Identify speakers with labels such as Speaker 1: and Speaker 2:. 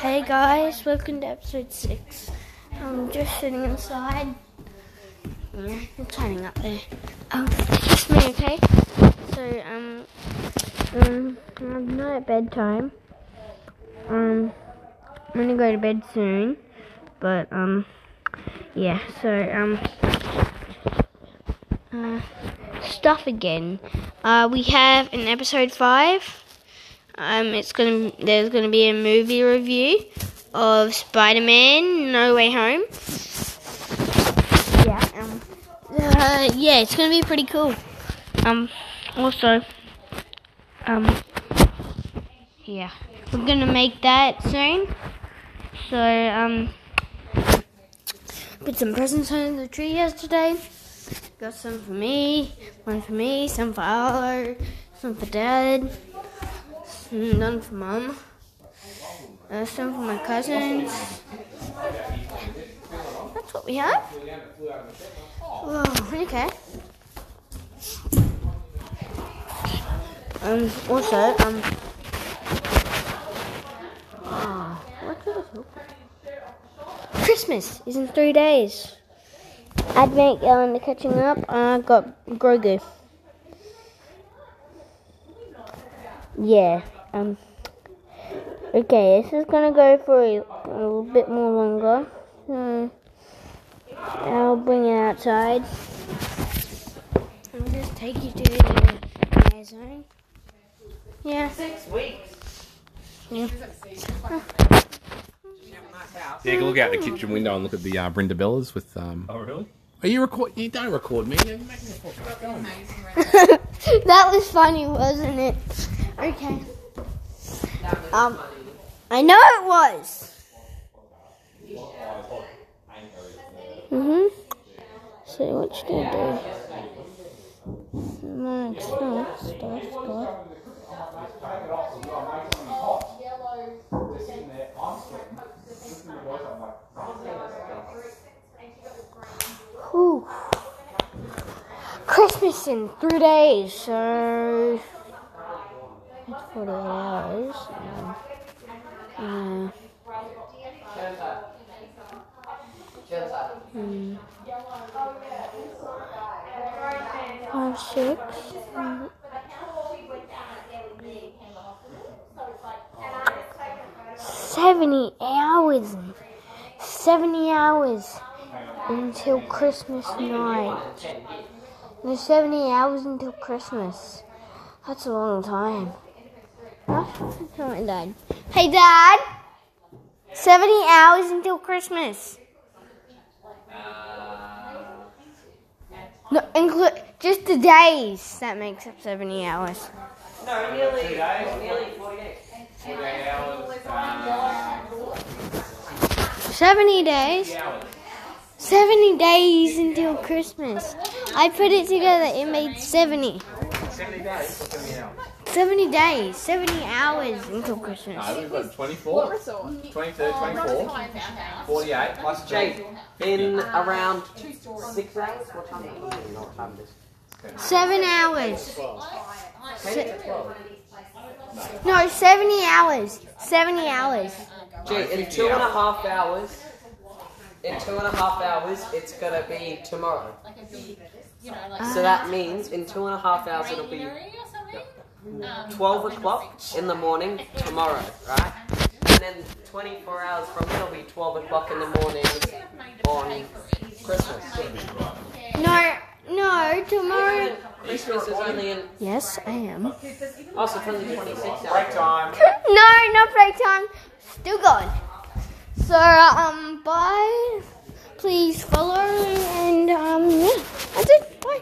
Speaker 1: Hey guys, welcome to episode 6. I'm just sitting inside. Yeah, it's shining up there. Um, it's me, okay? So, um, um, I'm not at bedtime. Um, I'm gonna go to bed soon. But, um, yeah, so, um, uh, stuff again. Uh, we have in episode 5 um, it's gonna there's gonna be a movie review of Spider-Man: No Way Home. Yeah, um, uh, yeah, it's gonna be pretty cool. Um, also, um, yeah, we're gonna make that soon. So, um, put some presents under the tree yesterday. Got some for me, one for me, some for Arlo, some for Dad. None for mom. Uh, some for my cousins. That's what we have. Okay. Um, also, um, talk Christmas is in three days. Advent calendar catching up. I uh, got Grogu. Yeah. Um. Okay, this is gonna go for a, a little bit more longer. Hmm. I'll bring it outside. I'll just take you to the air zone. Yeah.
Speaker 2: Six weeks.
Speaker 1: Yeah.
Speaker 3: Yeah, you can look out the kitchen window and look at the uh, Brenda Bellas with. Um...
Speaker 4: Oh, really?
Speaker 3: Are you record? You don't record me. You're making me
Speaker 1: that was funny, wasn't it? Okay. Um, I know it was. Mhm. So what you gonna do? Next stuff, stuff, stuff. Whew. Christmas in three days, so 48 hours. Uh, hmm. Five, six. Seventy hours. Seventy hours until Christmas night. There's 70 hours until Christmas. That's a long time. That's my dad. Hey, Dad! 70 hours until Christmas. No, include just the days. That makes up 70 hours.
Speaker 2: No, nearly, nearly 48.
Speaker 1: 70 days. 70 days until Christmas. I put it together, it made 70.
Speaker 4: 70 days 70 hours?
Speaker 1: 70 days, 70 hours until Christmas.
Speaker 4: No, we've got 24, 23, 24, 48 plus
Speaker 2: Jake, in around six hours? What time is it? You know what time it is?
Speaker 1: Seven hours. Se- no, 70 hours. 70 hours.
Speaker 2: Jake, in two and a half hours, in two and a half hours, it's gonna be tomorrow. So that means in two and a half hours, it'll be 12 o'clock in the morning tomorrow, right? And then 24 hours from then, it'll be 12 o'clock in the morning on Christmas.
Speaker 1: No, no, tomorrow.
Speaker 2: Christmas is only in.
Speaker 1: Yes, I am.
Speaker 2: Oh, so it's only 26
Speaker 4: break
Speaker 2: hours.
Speaker 4: time.
Speaker 1: No, not break time. Still going. So, um, bye. Please follow and um, Bye.